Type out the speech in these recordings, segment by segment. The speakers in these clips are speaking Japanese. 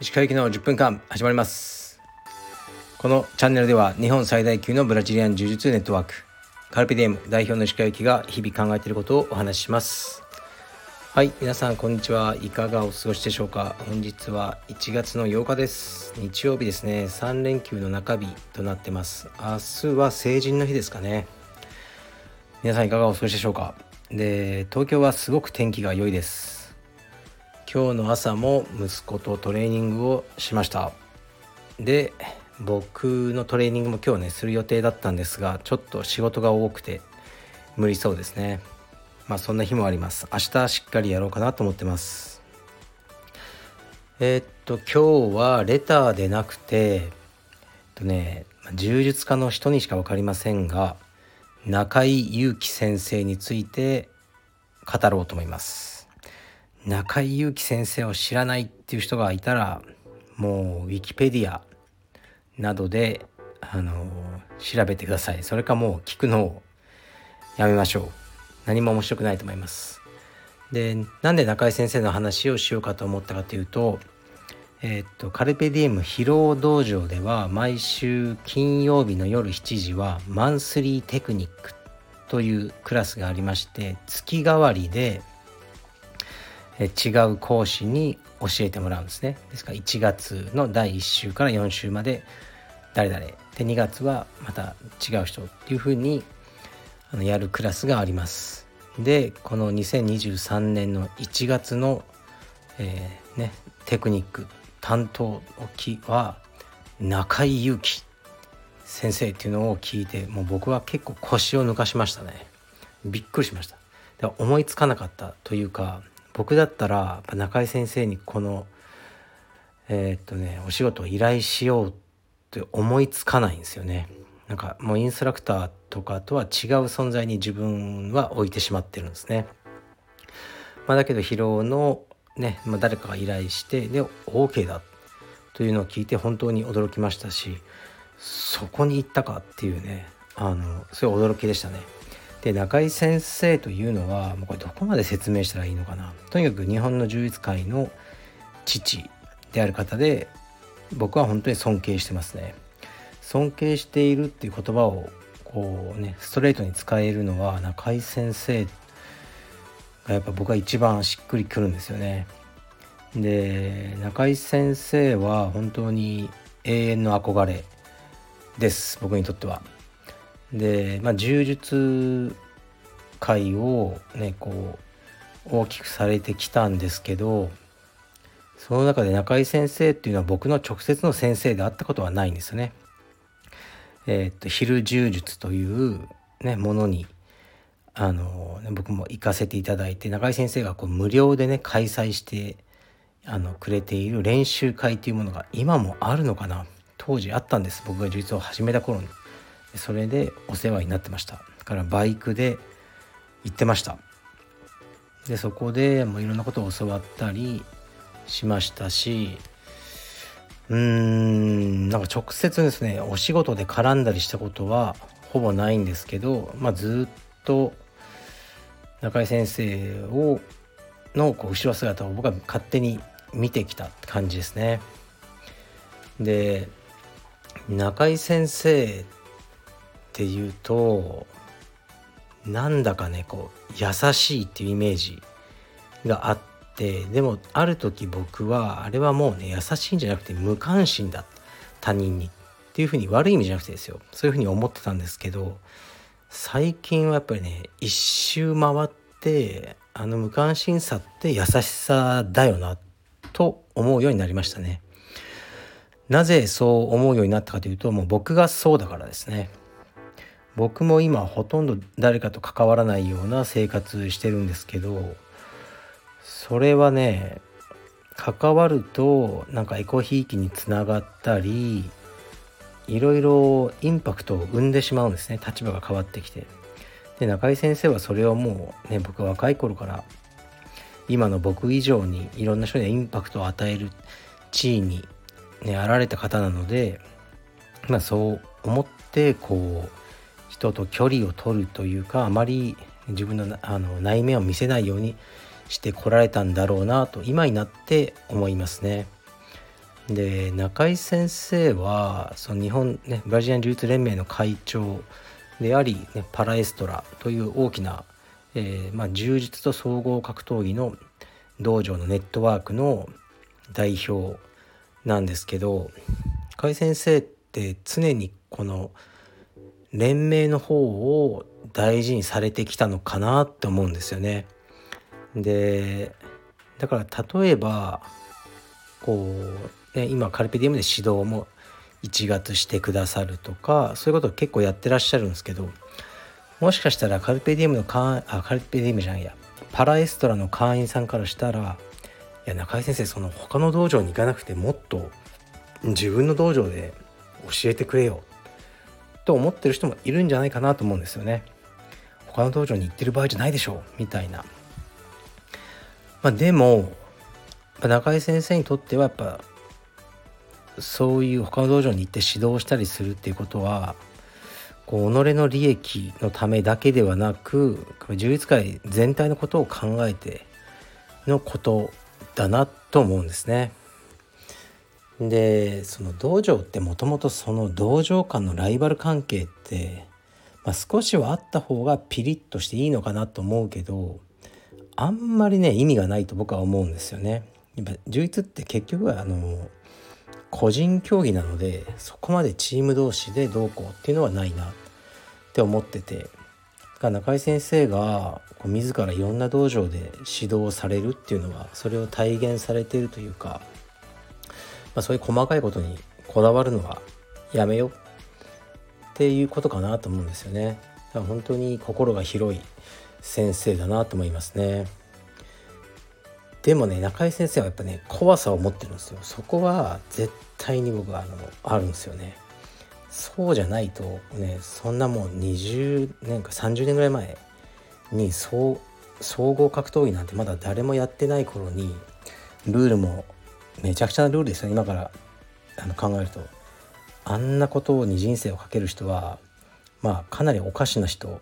石川行きの10分間始まります。このチャンネルでは日本最大級のブラジリアン柔術ネットワークカルピディエム代表の石川行きが日々考えていることをお話しします。はい皆さんこんにちは。いかがお過ごしでしょうか。本日は1月の8日です。日曜日ですね。3連休の中日となってます。明日は成人の日ですかね。皆さんいかがお過ごしでしょうか？で東京はすごく天気が良いです。今日の朝も息子とトレーニングをしました。で僕のトレーニングも今日ねする予定だったんですがちょっと仕事が多くて無理そうですね。まあそんな日もあります。明日しっかりやろうかなと思ってます。えー、っと今日はレターでなくてえっとね柔術家の人にしか分かりませんが中井祐樹先生について語ろうと思います。中井祐樹先生を知らないっていう人がいたらもうウィキペディアなどであの調べてください。それかもう聞くのをやめましょう。何も面白くないと思います。でなんで中井先生の話をしようかと思ったかというとえー、っとカルペディエム疲労道場では毎週金曜日の夜7時はマンスリーテクニックというクラスがありまして月替わりで違う講師に教えてもらうんですね。ですから1月の第1週から4週まで誰々。で2月はまた違う人っていうふうにやるクラスがあります。でこの2023年の1月の、えー、ね、テクニック担当は中井祐樹先生っていうのを聞いてもう僕は結構腰を抜かしましたねびっくりしましたで思いつかなかったというか僕だったら中井先生にこのえー、っとねお仕事を依頼しようって思いつかないんですよね。なんかもうインストラクターとかとは違う存在に自分は置いてしまってるんですね。まあ、だけど疲労のね、まあ、誰かが依頼してで OK だ。というのを聞いて本当に驚きましたしそこに行ったかっていうねあのすごい驚きでしたね。で中井先生というのはこれどこまで説明したらいいのかな。とにかく日本の柔術界の父である方で僕は本当に尊敬してますね。尊敬しているっていう言葉をこうねストレートに使えるのは中井先生がやっぱ僕は一番しっくりくるんですよね。で中井先生は本当に永遠の憧れです。僕にとっては。で、まあ、柔術界をねこう大きくされてきたんですけどその中で中井先生っていうのは僕の直接の先生であったことはないんですよね。えー、っと昼柔術というねものにあの、ね、僕も行かせていただいて中井先生がこう無料でね開催してあのくれている練習会というものが今もあるのかな当時あったんです。僕が柔術を始めた頃に。それでお世話になってました。だからバイクで行ってました。でそこでもういろんなことを教わったりしましたしうーんなんか直接ですねお仕事で絡んだりしたことはほぼないんですけど、まあ、ずっと中井先生をのこう後ろ姿を僕は勝手に見てきたって感じですね。で中井先生っていうとなんだかねこう優しいっていうイメージがあってでもある時僕はあれはもうね優しいんじゃなくて無関心だ他人にっていうふうに悪い意味じゃなくてですよそういうふうに思ってたんですけど最近はやっぱりね一周回ってあの無関心さって優しさだよなと思うようになりましたね。なぜそう思うようになったかというともう僕がそうだからですね。僕も今ほとんど誰かと関わらないような生活してるんですけどそれはね関わるとなんかエコひいきにつながったりいろいろインパクトを生んでしまうんですね立場が変わってきてで中井先生はそれをもうね僕は若い頃から今の僕以上にいろんな人にインパクトを与える地位にねあられた方なのでまあそう思ってこう人と距離を取るというかあまり自分のあの内面を見せないようにしてこられたんだろうなと今になって思いますね。で中井先生はその日本、ね、ブラジリアン柔術連盟の会長であり、ね、パラエストラという大きな、えーまあ、柔術と総合格闘技の道場のネットワークの代表なんですけど中井先生って常にこの連盟の方を大事にされてきたのかなって思うんですよね。でだから例えばこう、ね、今カルペディウムで指導も1月してくださるとかそういうことを結構やってらっしゃるんですけどもしかしたらカルペディウムの会あカルペディウムじゃないやパラエストラの会員さんからしたらいや中井先生その他の道場に行かなくてもっと自分の道場で教えてくれよと思ってる人もいるんじゃないかなと思うんですよね。他の道場に行ってる場合じゃないでしょうみたいな。まあ、でも中井先生にとってはやっぱそういう他の道場に行って指導したりするっていうことはこう己の利益のためだけではなく充実界全体のことを考えてのことだなと思うんですね。でその道場ってもともとその道場間のライバル関係って、まあ、少しはあった方がピリッとしていいのかなと思うけどあんまりね意味がないと僕は思うんですよね。やっぱ充実って結局はあの個人競技なのでそこまでチーム同士でどうこうっていうのはないなって思ってて中井先生がこう自らいろんな道場で指導されるっていうのはそれを体現されているというかまあ、そういう細かいことにこだわるのはやめよっていうことかなと思うんですよね。だから本当に心が広い先生だなと思いますね。でもね中井先生はやっぱね怖さを持ってるんですよ。そこは絶対に僕はあのあるんですよね。そうじゃないとねそんなもう20年か30年ぐらい前に総合格闘技なんてまだ誰もやってない頃にルールもめちゃくちゃなルールですよ今からあの考えるとあんなことに人生をかける人はまあかなりおかしな人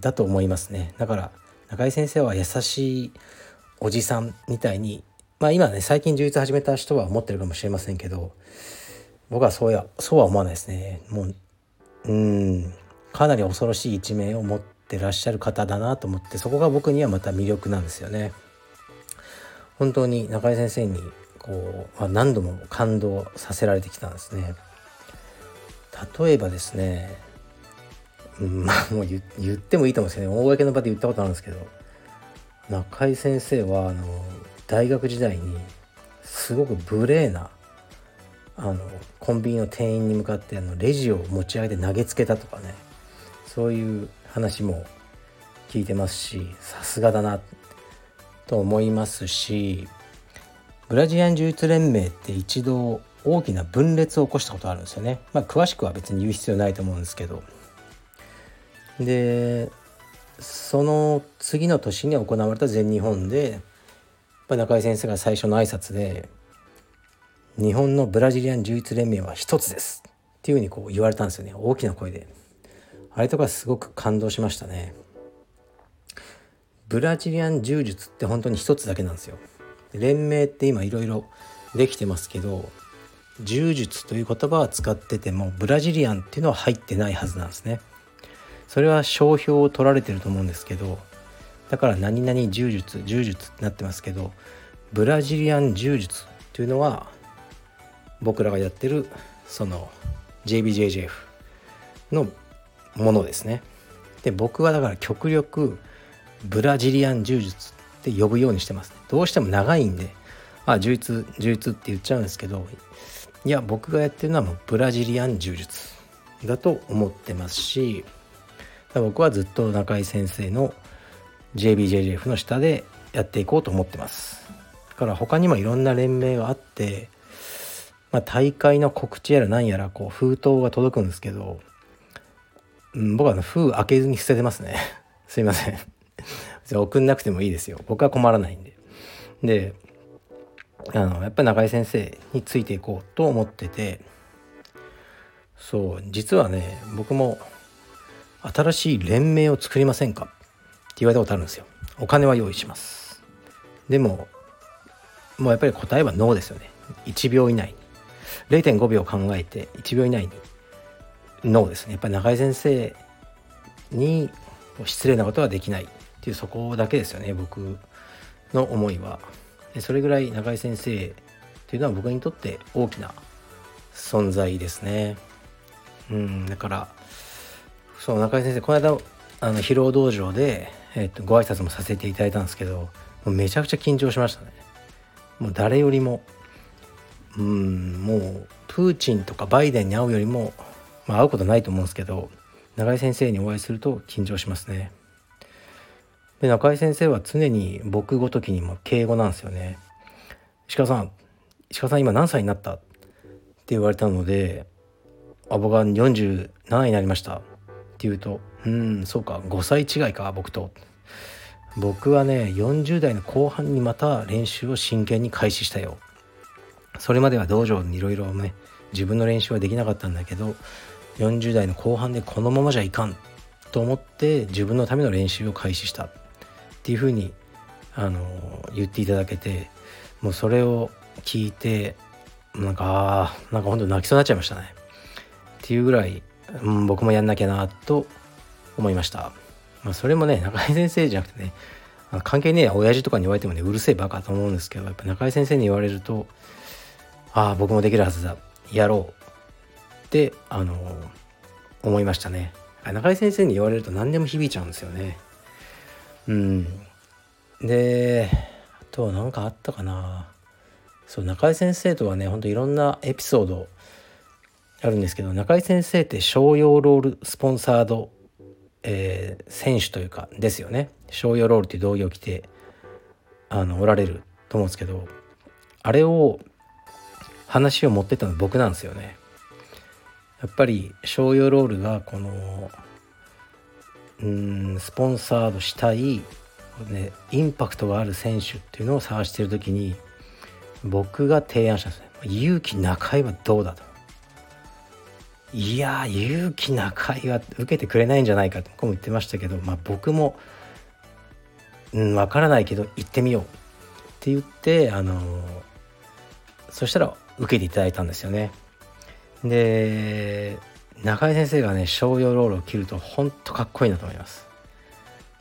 だと思いますねだから中井先生は優しいおじさんみたいにまあ今ね最近充実始めた人は思ってるかもしれませんけど僕はそうやそうは思わないですねもううんかなり恐ろしい一面を持ってらっしゃる方だなと思ってそこが僕にはまた魅力なんですよね本当に中井先生にこう、まあ、何度も感動させられてきたんですね。例えばですね、うん、ま あもう言ってもいいと思うんですけど、ね、公の場で言ったことあるんですけど中井先生はあの大学時代にすごく無礼なあのコンビニの店員に向かってあのレジを持ち上げて投げつけたとかねそういう話も聞いてますしさすがだなと思いますしブラジリアン柔術連盟って一度大きな分裂を起こしたことあるんですよね。まあ、詳しくは別に言う必要ないと思うんですけど。でその次の年に行われた全日本で中井先生が最初の挨拶で「日本のブラジリアン柔術連盟は一つです」っていうふうにこう言われたんですよね大きな声で。あれとかすごく感動しましたね。ブラジリアン柔術って本当に一つだけなんですよ。連盟って今いろいろできてますけど柔術という言葉は使っててもブラジリアンっていうのは入ってないはずなんですね。それは商標を取られてると思うんですけどだから何々柔術柔術ってなってますけどブラジリアン柔術というのは僕らがやってるその JBJJF のものですね。で僕はだから極力ブラジリアン柔術って呼ぶようにしてます、どうしても長いんであ充実充実って言っちゃうんですけどいや僕がやってるのはもうブラジリアン柔術だと思ってますし僕はずっと中井先生の JBJJF の下でやっていこうと思ってます。だから他にもいろんな連盟があって、まあ、大会の告知やら何やらこう封筒が届くんですけど、うん、僕は封開けずに捨ててますね。すいません。送んなくてもいいですよ。僕は困らないんで。であのやっぱり中井先生についていこうと思ってて。そう実はね僕も新しい連盟を作りませんか？って言われたことあるんですよ。お金は用意します。でももうやっぱり答えはノーですよね。1秒以内。に0.5秒考えて1秒以内に。ノーですね。やっぱり中井先生に失礼なことはできない。っていうそこだけですよね。僕の思いは。それぐらい中井先生っていうのは僕にとって大きな存在ですね。うんだからそう中井先生この間あの疲労道場で、えー、とご挨拶もさせていただいたんですけどもうめちゃくちゃ緊張しましたね。もう誰よりもうんもうプーチンとかバイデンに会うよりも、まあ、会うことないと思うんですけど中井先生にお会いすると緊張しますね。で中井先生は常に僕ごときにも敬語なんですよね。石川さん石川さん今何歳になった？って言われたのであ僕は47になりました。て言うとうんそうか5歳違いか僕と。僕はね40代の後半にまた練習を真剣に開始したよ。それまでは道場にいろいろね自分の練習はできなかったんだけど40代の後半でこのままじゃいかんと思って自分のための練習を開始した。っていうふうにあの言っていただけてもうそれを聞いてなんかあなんか本当泣きそうになっちゃいましたね。っていうぐらい、うん、僕もやんなきゃなと思いました。まあ、それもね中井先生じゃなくてねあの関係ねえ親父とかに言われてもねうるせえバカと思うんですけどやっぱ中井先生に言われるとああ僕もできるはずだ。やろうってあの思いましたね。中井先生に言われると何でも響いちゃうんですよね。うん。であとは何かあったかな。そう中井先生とはねほんといろんなエピソードあるんですけど中井先生って商用ロールスポンサードえー、選手というかですよね。商用ロールっていう道着を着てあのおられると思うんですけどあれを話を持ってたの僕なんですよね。やっぱり商用ロールがこのうんスポンサードしたい、ね、インパクトがある選手っていうのを探してる時に僕が提案したんですね。勇気中井はどうだと。いや勇気な会は受けてくれないんじゃないかと僕も言ってましたけど、まあ、僕もうん分からないけど行ってみようって言ってあのそしたら受けていただいたんですよね。で中井先生がね商用ロールを切るとほんとかっこいいなと思います。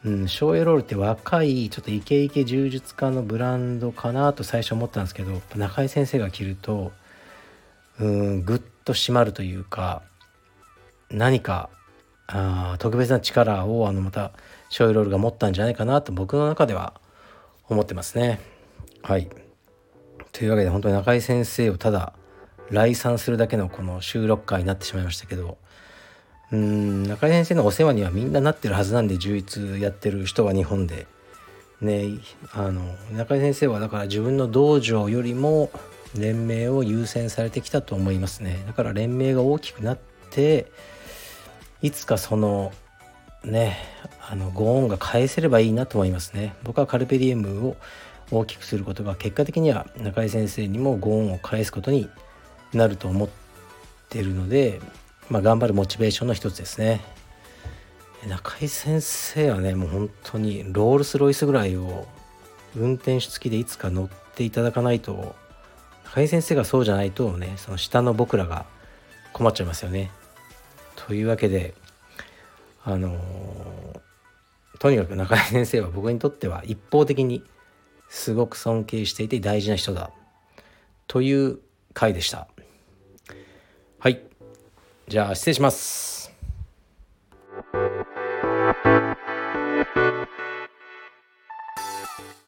うん、商用ロールって若いちょっとイケイケ柔術家のブランドかなと最初思ったんですけど中井先生が着るとうんグッと締まるというか何かあ特別な力をあのまたショイロールが持ったんじゃないかなと僕の中では思ってますね。はいというわけで本当に中井先生をただ来賛するだけのこの収録会になってしまいましたけどうん中井先生のお世話にはみんななってるはずなんで充実やってる人は日本で。ねあの中井先生はだから自分の道場よりも連盟を優先されてきたと思いますね。だから連盟が大きくなっていつかそのねあのご恩が返せればいいなと思いますね。僕はカルペディエムを大きくすることが結果的には中井先生にもご恩を返すことになると思ってるので、まあ、頑張るモチベーションの一つですね。中井先生はねもう本当にロールスロイスぐらいを運転手付きでいつか乗っていただかないと中井先生がそうじゃないとねその下の僕らが困っちゃいますよね。というわけであのとにかく中井先生は僕にとっては一方的にすごく尊敬していて大事な人だ。という回でした。はい。じゃあ失礼します。